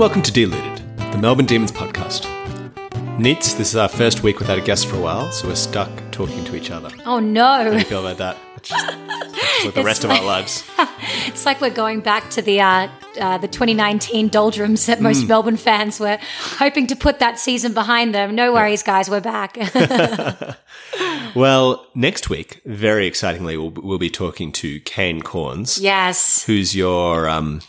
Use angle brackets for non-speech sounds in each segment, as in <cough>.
Welcome to Deluded, the Melbourne Demons podcast. Neats, this is our first week without a guest for a while, so we're stuck talking to each other. Oh How do no. you feel about that? It's just, it's like the <laughs> It's rest of our lives. <laughs> It's like we're going back to the uh, uh, the 2019 doldrums that most Melbourne fans were hoping to put that season behind them. No worries, guys, we're back. <laughs> Well, next week, very excitingly, we'll, we'll be talking to Kane Cornes, yes. who's your, um,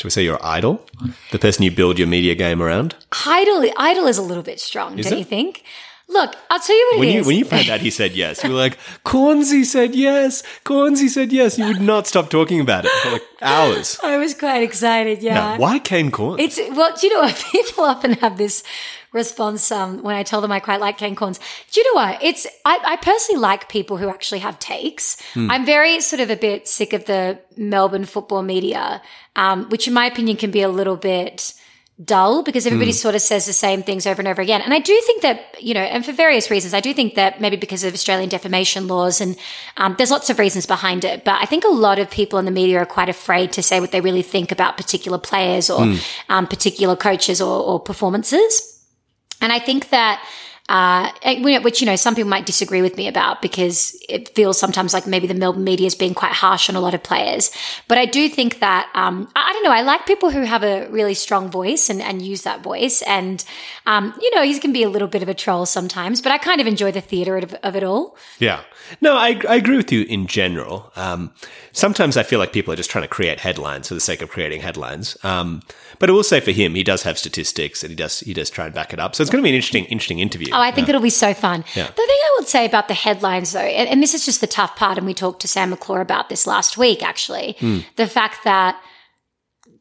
shall we say, your idol? The person you build your media game around? Idol, idol is a little bit strong, Is don't it? you think? Look, I'll tell you what When it you, is. when you found out he said yes, you were like, Cornesy said yes, Cornesy said yes. You would not stop talking about it for like hours. <laughs> I was quite excited, yeah. Now, why Kane Cornes? It's well, do you know what <laughs> people often have this response um, when I tell them I quite like Kane Cornes. Do you know what? It's I, I personally like people who actually have takes. I'm very sort of a bit sick of the Melbourne football media, um, which in my opinion can be a little bit dull because everybody sort of says the same things over and over again. And I do think that, you know, and for various reasons, I do think that maybe because of Australian defamation laws and um, there's lots of reasons behind it. But I think a lot of people in the media are quite afraid to say what they really think about particular players or um, particular coaches or, or performances. And I think that, uh, which, you know, some people might disagree with me about because it feels sometimes like maybe the Melbourne media is being quite harsh on a lot of players. But I do think that, um, I, I don't know, I like people who have a really strong voice and, and use that voice. And, um, you know, he can be a little bit of a troll sometimes, but I kind of enjoy the theater of, of it all. Yeah. No, I, I agree with you in general. Um, sometimes I feel like people are just trying to create headlines for the sake of creating headlines. Um, but I will say for him, he does have statistics and he does he does try and back it up. So it's going to be an interesting interesting interview. Oh, Oh, I think it'll be so fun. Yeah. The thing I would say about the headlines, though, and, and this is just the tough part, and we talked to Sam McClure about this last week, actually, hmm. the fact that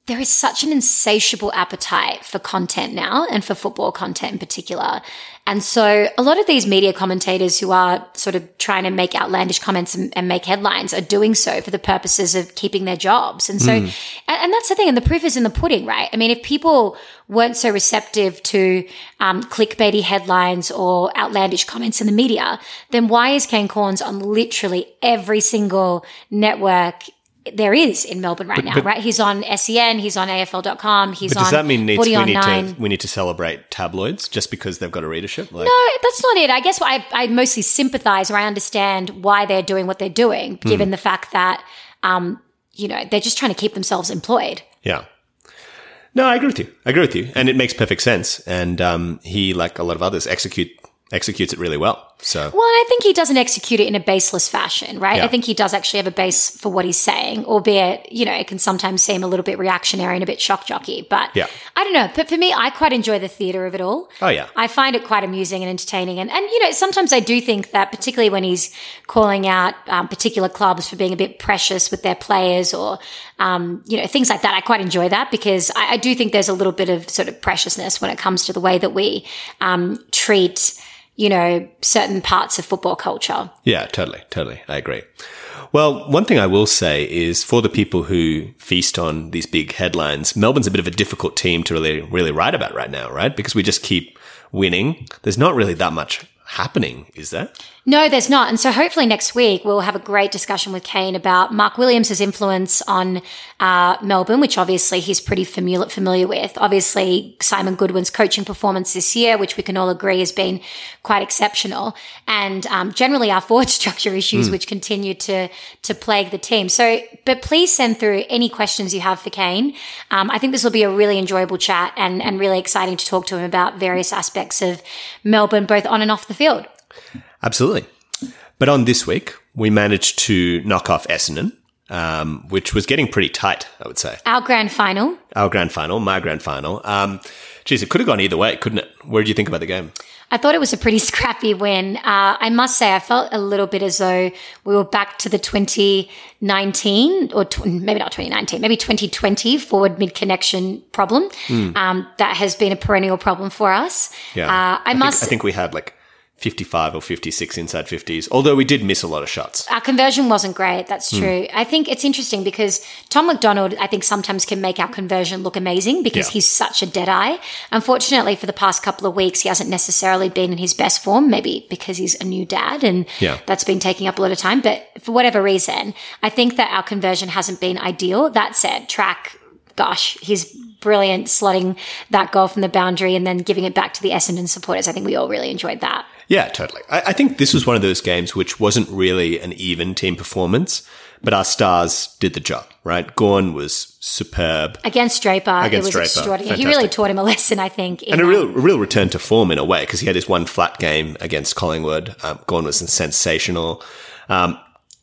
there is such an insatiable appetite for content now and for football content in particular. And so a lot of these media commentators who are sort of trying to make outlandish comments and, and make headlines are doing so for the purposes of keeping their jobs. And so, and, and that's the thing. And the proof is in the pudding, right? I mean, if people weren't so receptive to um, clickbaity headlines or outlandish comments in the media, then why is Kane Cornes on literally every single network there is in Melbourne right now, but- right? He's on SEN, he's on AFL.com, he's but does on that mean needs, 40 we need 9. to we need to celebrate tabloids just because they've got a readership? Like, No, that's not it. I guess I, I mostly sympathize or I understand why they're doing what they're doing, given the fact that, um, you know, they're just trying to keep themselves employed. Yeah. No, I agree with you. I agree with you, and it makes perfect sense. And um, he, like a lot of others, execute executes it really well. So Well, and I think he doesn't execute it in a baseless fashion, right? Yeah. I think he does actually have a base for what he's saying, albeit, you know, it can sometimes seem a little bit reactionary and a bit shock jockey. But Yeah. I don't know. But for me, I quite enjoy the theater of it all. Oh, yeah. I find it quite amusing and entertaining. And, and you know, sometimes I do think that, particularly when he's calling out um, particular clubs for being a bit precious with their players or, um, you know, things like that, I quite enjoy that because I, I do think there's a little bit of sort of preciousness when it comes to the way that we um, treat, you know, certain parts of football culture. Yeah, totally, totally. I agree. Well, one thing I will say is for the people who feast on these big headlines, Melbourne's a bit of a difficult team to really, really write about right now, right? Because we just keep winning. There's not really that much happening, is there? No, there's not. And so hopefully next week we'll have a great discussion with Kane about Mark Williams' influence on uh, Melbourne, which obviously he's pretty familiar, familiar with. Obviously, Simon Goodwin's coaching performance this year, which we can all agree has been quite exceptional. And um, generally our <laughs> forward structure issues, which continue to, to plague the team. So, but please send through any questions you have for Kane. Um, I think this will be a really enjoyable chat and, and really exciting to talk to him about various aspects of Melbourne, both on and off the field. Absolutely. But on this week, we managed to knock off Essendon, um, which was getting pretty tight, I would say. Our grand final. Our grand final, my grand final. Um, geez, it could have gone either way, couldn't it? What did you think about the game? I thought it was a pretty <laughs> scrappy win. Uh, I must say, I felt a little bit as though we were back to the 2019 or tw- maybe not 2019, maybe 2020 forward mid connection problem. Um, that has been a perennial problem for us. Yeah. Uh, I, think- must. I think we had like 55 or 56 inside 50s, although we did miss a lot of shots. our conversion wasn't great. That's hmm. true. I think it's interesting because Tom McDonald, I think sometimes can make our conversion look amazing because Yeah. he's such a dead eye. Unfortunately, for the past couple of weeks, he hasn't necessarily been in his best form, maybe because he's a new dad and Yeah. that's been taking up a lot of time. But for whatever reason, I think that our conversion hasn't been ideal. That said, Trac, gosh, he's brilliant slotting that goal from the boundary and then giving it back to the Essendon supporters. I think we all really enjoyed that. Yeah, totally. I, I think this was one of those games which wasn't really an even team performance, but our stars did the job, right? Gawn was superb. Against Draper, Against it was Draper, extraordinary. He really taught him a lesson, I think. in, And a um, real, a real return to form in a way because he had his one flat game against Collingwood. Um, Gawn was sensational. Um,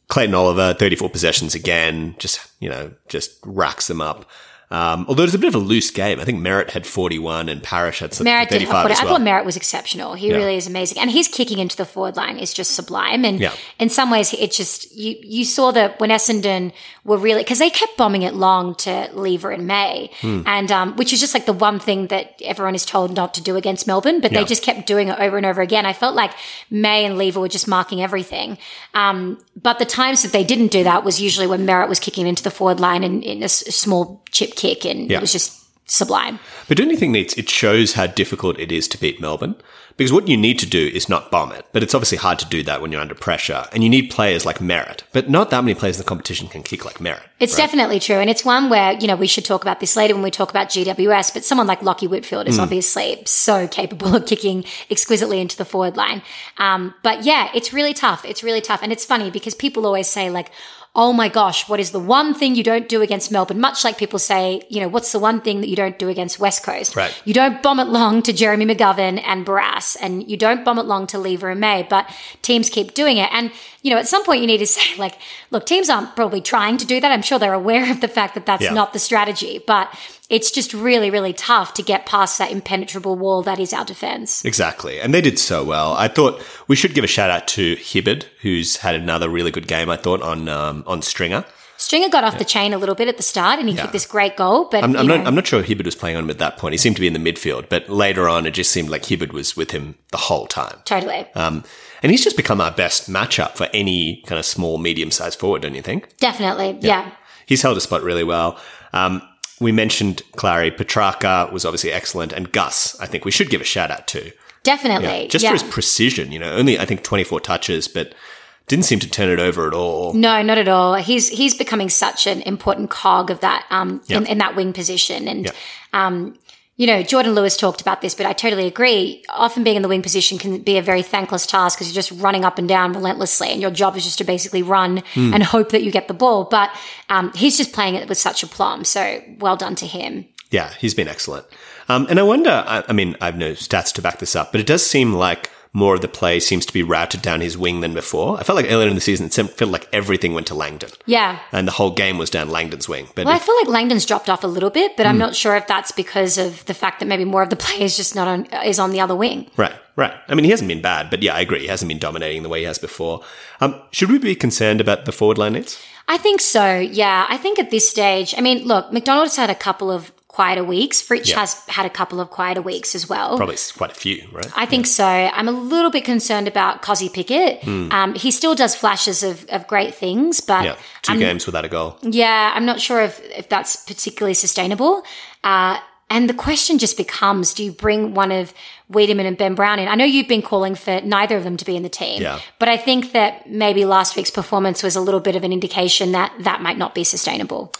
Clayton Oliver, 34 possessions again, just, you know, just racks them up. Um, although it was a bit of a loose game. I think Merrett had 41 and Parish had some Merrett did 35 have as I well. thought Merrett was exceptional. He Yeah. really is amazing, and his kicking into the forward line is just sublime. And Yeah. in some ways, it just you you saw that when Essendon were really because they kept bombing it long to Lever in May, Hmm. and um, which is just like the one thing that everyone is told not to do against Melbourne, but Yeah. they just kept doing it over and over again. I felt like May and Lever were just marking everything. Um, but the times that they didn't do that was usually when Merrett was kicking into the forward line and in a s- small chip kick, and Yeah. it was just sublime. But don't you think that it shows how difficult it is to beat Melbourne? Because what you need to do is not bomb it. But it's obviously hard to do that when you're under pressure. And you need players like Merrett. But not that many players in the competition can kick like Merrett. It's definitely true. And it's one where, you know, we should talk about this later when we talk about GWS, but someone like Lachie Whitfield is obviously so capable of kicking exquisitely into the forward line. Um, but yeah, it's really tough. It's really tough. And it's funny because people always say like, Oh my gosh, what is the one thing you don't do against Melbourne? Much like people say, you know, what's the one thing that you don't do against West Coast? Right. You don't bomb it long to Jeremy McGovern and Barrass, and you don't bomb it long to Lever and May, but teams keep doing it. And, you know, at some point you need to say, like, look, teams aren't probably trying to do that. I'm sure they're aware of the fact that that's Yeah. not the strategy, but it's just really, really tough to get past that impenetrable wall that is our defense. Exactly. And they did so well. I thought we should give a shout out to Hibberd, who's had another really good game, I thought, on, um, on Stringer. Stringer got off the chain a little bit at the start and he kicked this great goal, but I'm, I'm not, I'm not sure Hibberd was playing on him at that point. He seemed to be in the midfield, but later on, it just seemed like Hibberd was with him the whole time. totally. Um, and he's just become our best matchup for any kind of small, medium sized forward, don't you think? Definitely. yeah. He's held a spot really well. Um, we mentioned Clarry. Petracca was obviously excellent. And Gus, I think we should give a shout out to. Definitely. Just yeah. for his precision, you know, only, I think, 24 touches, but didn't seem to turn it over at all. No, not at all. He's he's becoming such an important cog of that um in, Yeah. in that wing position. And Yeah. um, you know, Jordan Lewis talked about this, but I totally agree. Often being in the wing position can be a very thankless task because you're just running up and down relentlessly, and your job is just to basically run Hmm. and hope that you get the ball. But um, he's just playing it with such aplomb. So well done to him. Yeah, he's been excellent. Um, and I wonder, I, I mean, I have no stats to back this up, but it does seem like more of the play seems to be routed down his wing than before. I felt like earlier in the season, it seemed, felt like everything went to Langdon. Yeah. And the whole game was down Langdon's wing. But Well, I feel like Langdon's dropped off a little bit, but Hmm. I'm not sure if that's because of the fact that maybe more of the play is just not on is on the other wing. Right, right. I mean, he hasn't been bad, but yeah, I agree. He hasn't been dominating the way he has before. Um, should we be concerned about the forward line needs? I think so. Yeah. I think at this stage, I mean, look, McDonald's had a couple of quieter weeks. Fritsch Yeah. has had a couple of quieter weeks as well. Probably quite a few, right? I think so. I'm a little bit concerned about Kozzie Pickett. Um, he still does flashes of, of great things, but yeah, 2 I'm, games without a goal. yeah, I'm not sure if, if that's particularly sustainable. Uh, and the question just becomes, do you bring one of Weideman and Ben Brown in? I know you've been calling for neither of them to be in the team, Yeah. but I think that maybe last week's performance was a little bit of an indication that that might not be sustainable.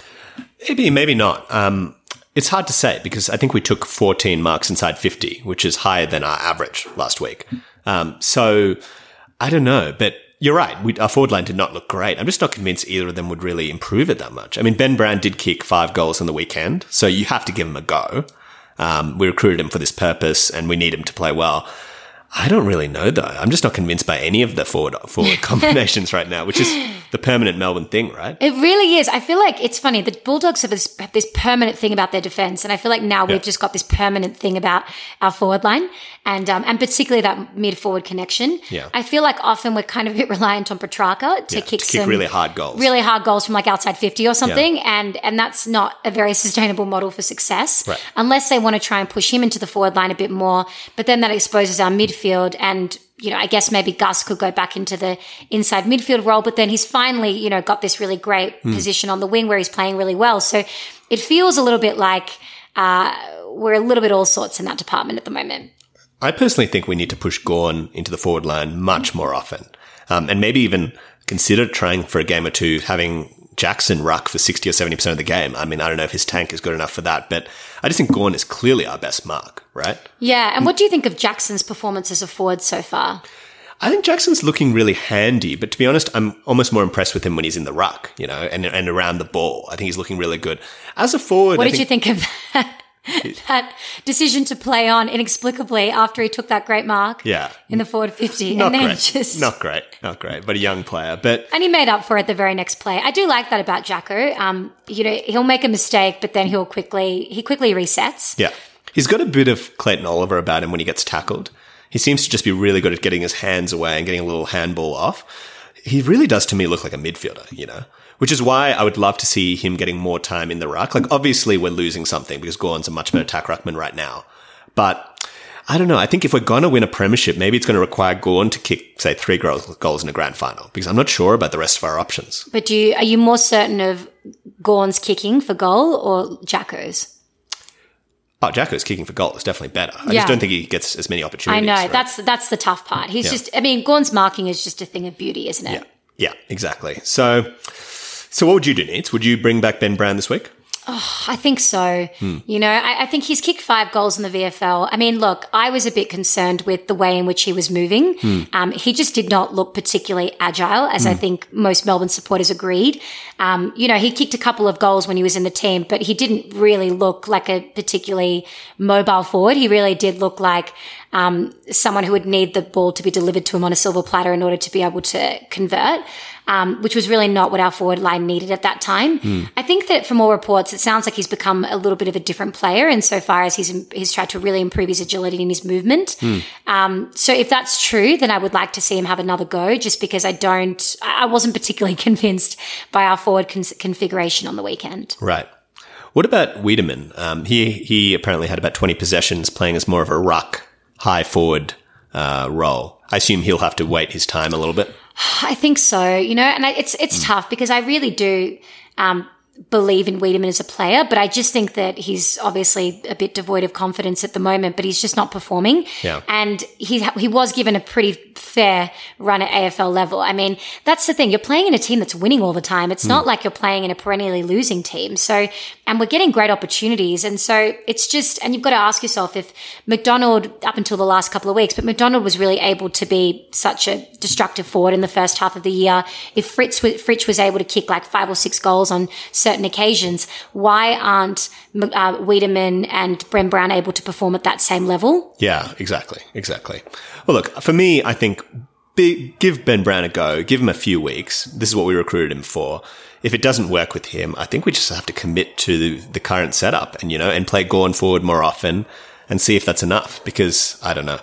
Maybe, maybe not. Um, it's hard to say because I think we took 14 marks inside 50, which is higher than our average last week. Um, so I don't know, but you're right. We, our forward line did not look great. I'm just not convinced either of them would really improve it that much. I mean, Ben Brown did kick five goals on the weekend, so you have to give him a go. Um, we recruited him for this purpose and we need him to play well. I don't really know though. I'm just not convinced by any of the forward forward <laughs> combinations right now, which is the permanent Melbourne thing, right? It really is. I feel like it's funny. The Bulldogs have this, have this permanent thing about their defense, and I feel like now Yeah. we've just got this permanent thing about our forward line, and um, and particularly that mid forward connection. Yeah. I feel like often we're kind of a bit <laughs> reliant on Petracca to Yeah, kick to kick really hard goals. really hard goals from like outside fifty or something, and and that's not a very sustainable model for success Right. unless they want to try and push him into the forward line a bit more. But then that exposes our midfield and. You know, I guess maybe Gus could go back into the inside midfield role, but then he's finally, you know, got this really great Hmm. position on the wing where he's playing really well. So it feels a little bit like uh, we're a little bit all sorts in that department at the moment. I personally think we need to push Gawn into the forward line much more often, um, and maybe even consider trying for a game or two having Jackson ruck for 60 or 70% of the game. I mean, I don't know if his tank is good enough for that, but I just think Gawn is clearly our best mark, right? Yeah. And what do you think of Jackson's performance as a forward so far? I think Jackson's looking really handy, but to be honest, I'm almost more impressed with him when he's in the ruck, you know, and, and around the ball. I think he's looking really good. As a forward, What I did you think of that? <laughs> that decision to play on inexplicably after he took that great mark Yeah. in the forward 50 Not and then great. just Not great. Not great, but a young player. But and he made up for it the very next play. I do like that about Jacko. Um, you know, he'll make a mistake, but then he'll quickly he quickly resets. yeah, he's got a bit of Clayton Oliver about him when he gets tackled. He seems to just be really good at getting his hands away and getting a little handball off. He really does to me look like a midfielder, you know, which is why I would love to see him getting more time in the ruck. Like, obviously, we're losing something because Gawn's a much better attack ruckman right now. But I don't know. I think if we're going to win a premiership, maybe it's going to require Gawn to kick, say, three goals, goals in a grand final because I'm not sure about the rest of our options. But do you, are you more certain of Gawn's kicking for goal or Jacko's? Oh, Jacko's kicking for goal is definitely better. I Yeah. just don't think he gets as many opportunities. I know right? that's that's the tough part. He's Yeah. just I mean Gawn's marking is just a thing of beauty, isn't it? Yeah, yeah, exactly. So, so what would you do, Neats? Would you bring back Ben Brown this week? I think so. You know, I, I think he's kicked five goals in the VFL. I mean, look, I was a bit concerned with the way in which he was moving. Um, he just did not look particularly agile, as I think most Melbourne supporters agreed. Um, you know, he kicked a couple of goals when he was in the team, but he didn't really look like a particularly mobile forward. He really did look like um, someone who would need the ball to be delivered to him on a silver platter in order to be able to convert, um, which was really not what our forward line needed at that time. I think that from all reports, it sounds like he's become a little bit of a different player insofar as he's he's tried to really improve his agility and his movement. Um, so if that's true, then I would like to see him have another go, just because I don't, I I wasn't particularly <laughs> convinced by our forward con- configuration on the weekend. Right. What about Weideman? Um, he he apparently had about twenty possessions, playing as more of a ruck, high forward uh, role. I assume he'll have to wait his time a little bit. <sighs> I think so, you know, and it's Hmm. it's tough because I really do um, believe in Weideman as a player, but I just think that he's obviously a bit devoid of confidence at the moment. But he's just not performing, Yeah. and he he was given a pretty fair run at AFL level. I mean, that's the thing. You're playing in a team that's winning all the time. It's Hmm. not like you're playing in a perennially losing team. So, and we're getting great opportunities, and so it's just, and you've got to ask yourself if McDonald up until the last couple of weeks, but McDonald was really able to be such a destructive forward in the first half of the year. If Fritsch Fritsch was able to kick like five or six goals on certain occasions, why aren't uh, Weideman and Bren Brown able to perform at that same level? Yeah, exactly, exactly. Well, look, for me, I think be, give Ben Brown a go. Give him a few weeks. This is what we recruited him for. If it doesn't work with him, I think we just have to commit to the, the current setup and you know and play Gawn forward more often and see if that's enough. Because I don't know.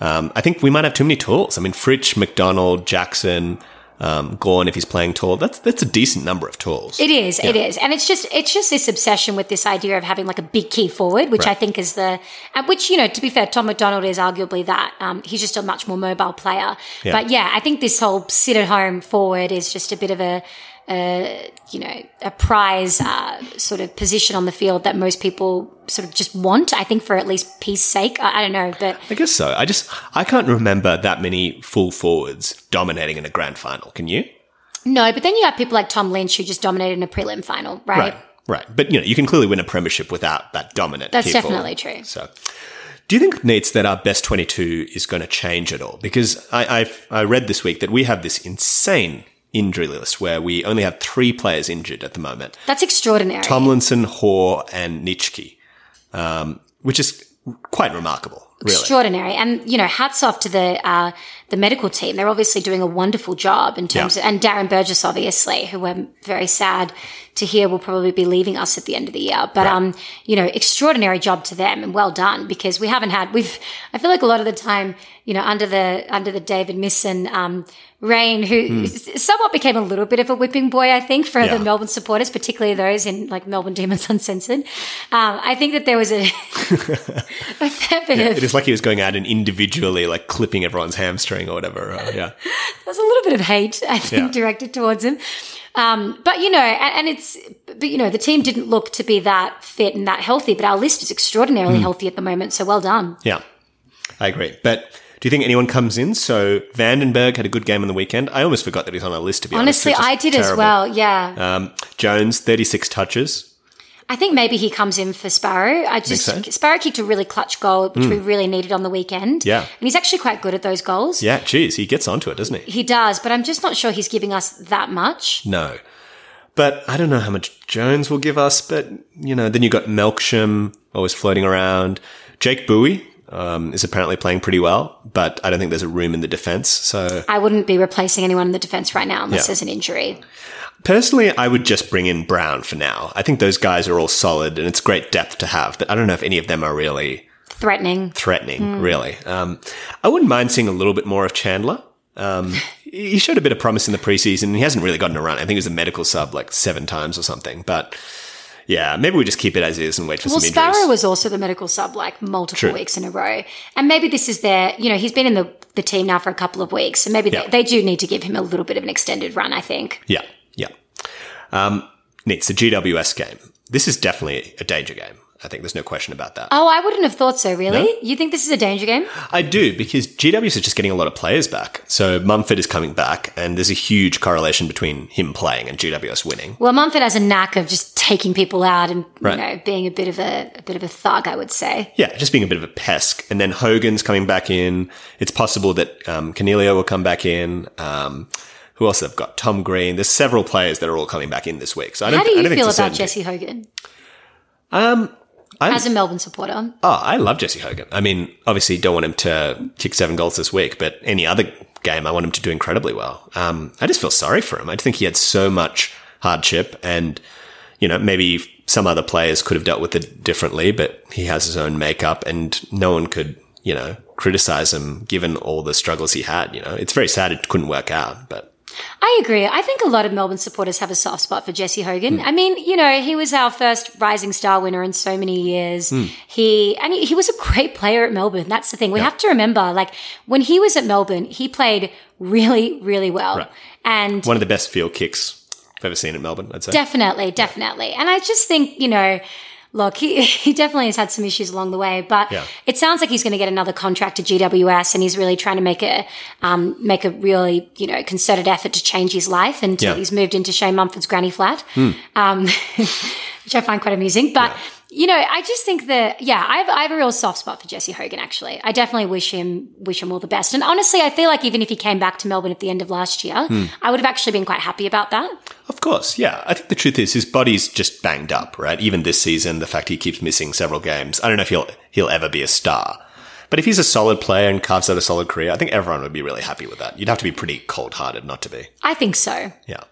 Um, I think we might have too many tools. I mean, Fritsch, McDonald, Jackson, um, Gawn, if he's playing tall, that's that's a decent number of tools. It is, it is, and it's just it's just this obsession with this idea of having like a big key forward, which I think is the, which you know, to be fair, Tom McDonald is arguably that. Um, he's just a much more mobile player, Yeah. but yeah, I think this whole sit at home forward is just a bit of a, a you know, a prize uh, sort of position on the field that most people sort of just want. I think for at least peace sake, I, I don't know, but I guess so. I just I can't remember that many full forwards dominating in a grand final. Can you? no. But then you have people like Tom Lynch who just dominated in a prelim final, right? Right, right. But you know, you can clearly win a premiership without that dominant. That's definitely forward. true. So, do you think Nate's that our best twenty-two is going to change at all? Because I I've, I read this week that we have this insane injury list where we only have three players injured at the moment: That's extraordinary. Tomlinson, Hore, and Nitschke, um, which is quite remarkable. Really. extraordinary. And you know, hats off to the uh, the medical team. They're obviously doing a wonderful job in terms Yeah. of, and Darren Burgess, obviously, who we're very sad to hear will probably be leaving us at the end of the year. But um, you know, extraordinary job to them and well done because we haven't had we've. I feel like a lot of the time, you know, under the under the David Misson um, reign, who somewhat became a little bit of a whipping boy, I think, for Hmm. Yeah. the Melbourne supporters, particularly those in like Melbourne Demons <laughs> Uncensored. Um, I think that there was a, <laughs> <laughs> a fair bit of It is like he was going out and individually like clipping everyone's hamstring or whatever. Uh, yeah. There's a little bit of hate, I think, Yeah. directed towards him. Um, but you know, and, and it's, but you know, the team didn't look to be that fit and that healthy, but our list is extraordinarily Hmm. healthy at the moment. So well done. Yeah, I agree. But Do you think anyone comes in? So Vandenberg had a good game on the weekend. I almost forgot that he's on our list. To be Honestly, honest, I did as well. Yeah. Um, Jones, thirty-six touches. I think maybe he comes in for Sparrow. I just so? Hmm. Sparrow kicked a really clutch goal, which we really needed on the weekend. Yeah. and he's actually quite good at those goals. Yeah, geez, he gets onto it, doesn't he? He does, but I'm just not sure he's giving us that much. No. But I don't know how much Jones will give us, but, you know, then you've got Melksham always floating around. Jake Bowey um, is apparently playing pretty well, but I don't think there's a room in the defense. So I wouldn't be replacing anyone in the defense right now unless Yeah. there's an injury. personally, I would just bring in Brown for now. I think those guys are all solid and it's great depth to have, but I don't know if any of them are really Threatening. threatening, really. Um, I wouldn't mind seeing a little bit more of Chandler. Um, <laughs> he showed a bit of promise in the preseason. and He hasn't really gotten a run. I think he was a medical sub like seven times or something. But yeah, maybe we just keep it as is and wait for Well, some injuries. Well, Sparrow was also the medical sub like multiple True. weeks in a row. And maybe this is their, you know, he's been in the, the team now for a couple of weeks. So maybe Yeah. they, they do need to give him a little bit of an extended run, I think. yeah, yeah. Um, Neat. The GWS game. This is definitely a danger game. I think there's no question about that. Oh, I wouldn't have thought so, really. You think this is a danger game? I do because GWS is just getting a lot of players back. So Mumford is coming back, and there's a huge correlation between him playing and GWS winning. Well, Mumford has a knack of just taking people out and Right. you know being a bit of a, a bit of a thug, I would say. Yeah, just being a bit of a pest. And then Hogan's coming back in. It's possible that um, Coniglio will come back in. Um, who else have got? Tom Green. There's several players that are all coming back in this week. So I don't, How do you feel about. Jesse Hogan Um, I'm, as a Melbourne supporter? oh, I love Jesse Hogan. I mean, obviously, don't want him to kick seven goals this week, but any other game, I want him to do incredibly well. Um, I just feel sorry for him. I think he had so much hardship, and you know, maybe some other players could have dealt with it differently, but he has his own makeup, and no one could, you know, criticize him given all the struggles he had. You know, it's very sad it couldn't work out, but I agree. I think a lot of Melbourne supporters have a soft spot for Jesse Hogan. Hmm. I mean, you know, he was our first Rising Star winner in so many years. Hmm. He and he, he was a great player at Melbourne. That's the thing. We have to remember, like when he was at Melbourne, he played really, really well, Right. and one of the best field kicks I've ever seen at Melbourne. I'd say. Definitely, definitely. And I just think, you know, look, he, <laughs> he definitely has had some issues along the way, but Yeah. it sounds like he's going to get another contract to GWS and he's really trying to make a, um, make a really, you know, concerted effort to change his life until Yeah. He's moved into Shane Mumford's granny flat, um, <laughs> which I find quite amusing. But, you know, I just think that, yeah, I have, I have a real soft spot for Jesse Hogan, actually. I definitely wish him, wish him all the best. And honestly, I feel like even if he came back to Melbourne at the end of last year, Hmm. I would have actually been quite happy about that. Of course, yeah. I think the truth is his body's just banged up, right? Even this season, the fact he keeps missing several games. I don't know if he'll he'll ever be a star. But if he's a solid player and carves out a solid career, I think everyone would be really happy with that. You'd have to be pretty cold hearted not to be. I think so. Yeah.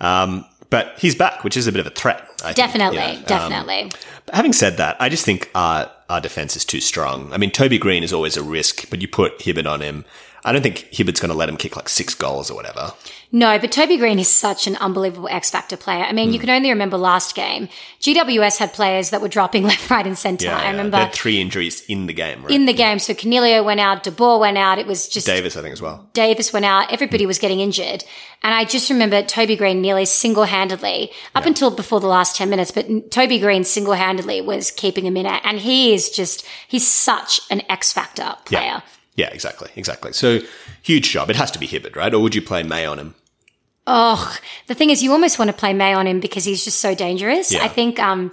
Um, but he's back, which is a bit of a threat. I think. Definitely, Yeah. Um, definitely. but having said that, I just think our our defense is too strong. I mean, Toby Greene is always a risk, but you put Hibberd on him. I don't think Hibberd's going to let him kick like six goals or whatever. no, but Toby Greene is such an unbelievable X Factor player. I mean, you Hmm. can only remember last game. GWS had players that were dropping <laughs> left, right, and centre. Yeah, I yeah. remember They had three injuries in the game, right? in the game. So Coniglio went out, De Boer went out. It was just Davis, I think, as well. Davis went out. Everybody was getting injured. And I just remember Toby Greene nearly single handedly, up until before the last 10 minutes, but Toby Greene single handedly was keeping him in it. And he is just, he's such an X Factor player. Yeah. Yeah, exactly, exactly. So huge job. It has to be Hibberd, right? Or would you play May on him? Oh, the thing is, you almost want to play May on him because he's just so dangerous. Yeah. I think, um,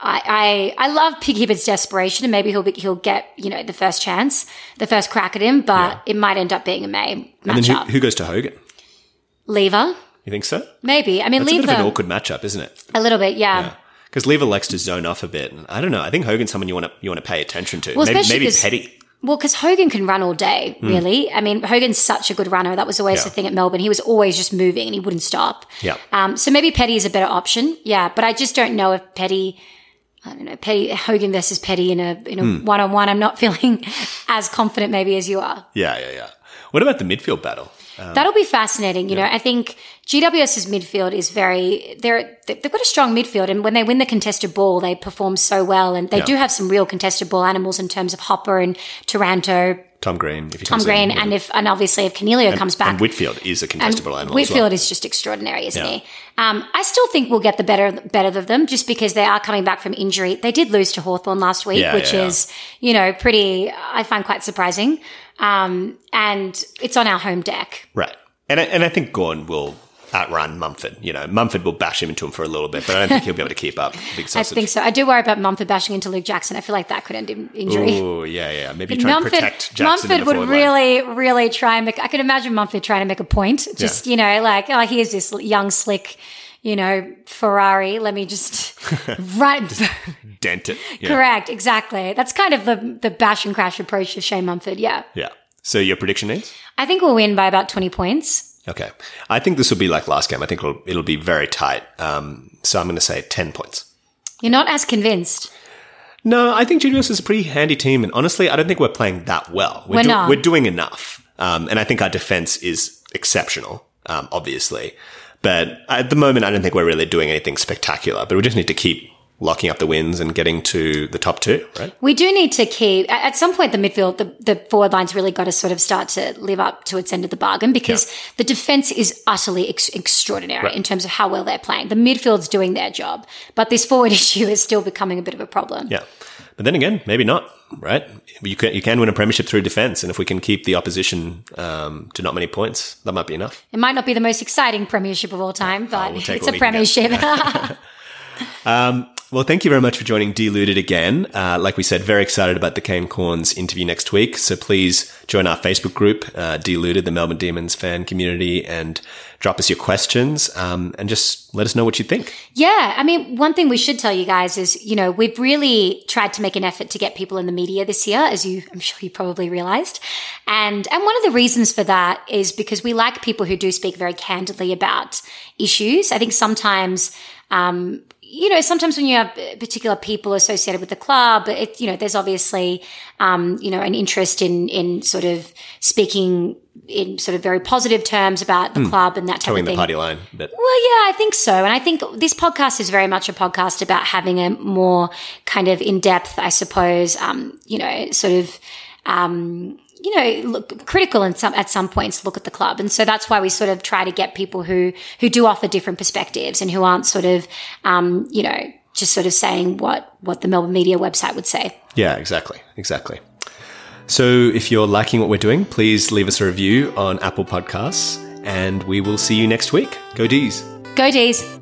I, I, I love Pig Hibberd's desperation and maybe he'll be, he'll get, you know, the first chance, the first crack at him, but it might end up being a May And then who, who goes to Hogan? Lever, You think so? maybe. I mean, It's a bit of an awkward matchup, isn't it? a little bit, yeah. Because Lever likes to zone off a bit. And I don't know. I think Hogan's someone you want to you want to pay attention to. Well, maybe maybe Petty. Well, because Hogan can run all day, really. I mean, Hogan's such a good runner. That was always Hmm. Yeah. the thing at Melbourne. He was always just moving and he wouldn't stop. Yeah. Um, so maybe Petty is a better option. Yeah, but I just don't know if Petty. I don't know, Petty Hogan versus Petty in a in a Hmm. one on one. I'm not <laughs> feeling as confident maybe as you are. Yeah, yeah, yeah. What about the midfield battle? Um, That'll be fascinating. You know, I think GWS's midfield is very they're they've got a strong midfield, and when they win the contested ball, they perform so well, and they Yeah. do have some real contested ball animals in terms of Hopper and Taranto. Tom Green. If he Tom Green, in, and if and obviously if Coniglio comes back, and Whitfield is a contestable animal. Whitfield as well. is just extraordinary, isn't Yeah. he? Um, I still think we'll get the better better of them just because they are coming back from injury. They did lose to Hawthorn last week, Yeah, which yeah. is you know pretty. I find quite surprising, um, and it's on our home deck. Right. And I, and I think Gawn will outrun Mumford. You know, Mumford will bash him into him for a little bit, but I don't think he'll be able to keep up. I think so. I do worry about Mumford bashing into Luke Jackson. I feel like that could end in injury. Oh, yeah, yeah. Maybe try and Mumford, protect Jackson Mumford would line. really, really try and make. I can imagine Mumford trying to make a point. Just you know, like oh, here's this young, slick, you know, Ferrari. Let me just <laughs> run. dent it. Yeah. Correct, exactly. That's kind of the the bash and crash approach of Shane Mumford. Yeah, Yeah. So your prediction is? I think we'll win by about twenty points. Okay. I think this will be like last game. I think it'll, it'll be very tight. Um, so I'm going to say 10 points. You're not as convinced. No, I think Juniors is a pretty handy team. And honestly, I don't think we're playing that well. We're do- not. We're doing enough. Um, and I think our defense is exceptional, um, obviously. But at the moment, I don't think we're really doing anything spectacular. But we just need to keep locking up the wins and getting to the top two, right? We do need to keep at some point the midfield, the, the forward line's really got to sort of start to live up to its end of the bargain because the defense is utterly ex- extraordinary Right. in terms of how well they're playing. The midfield's doing their job, but this forward <laughs> issue is still becoming a bit of a problem. Yeah. But then again, maybe not, right? You can, you can win a premiership through defense. And if we can keep the opposition um, to not many points, that might be enough. It might not be the most exciting premiership of all time, but we'll it's a we can get. premiership. <laughs> <laughs> Well, thank you very much for joining Deluded again. Uh, like we said, very excited about the Kane Cornes interview next week. So please join our Facebook group, uh, Deluded, the Melbourne Demons fan community, and drop us your questions um, and just let us know what you think. Yeah, I mean, one thing we should tell you guys is, you know, we've really tried to make an effort to get people in the media this year, as you, I'm sure you probably realized. And, and one of the reasons for that is because we like people who do speak very candidly about issues. I think sometimes, um, you know, sometimes when you have particular people associated with the club, it, you know, there's obviously, um, you know, an interest in, in sort of speaking in sort of very positive terms about the club and that type Towing of the party line. But Well, yeah, I think so. And I think this podcast is very much a podcast about having a more kind of in depth, I suppose, um, you know, sort of, um, you know, look critical in some, at some points look at the club. And so that's why we sort of try to get people who, who do offer different perspectives and who aren't sort of, um, you know, just sort of saying what, what the Melbourne media website would say. yeah, exactly. Exactly. So if you're liking what we're doing, please leave us a review on Apple Podcasts and we will see you next week. Go D's. Go D's.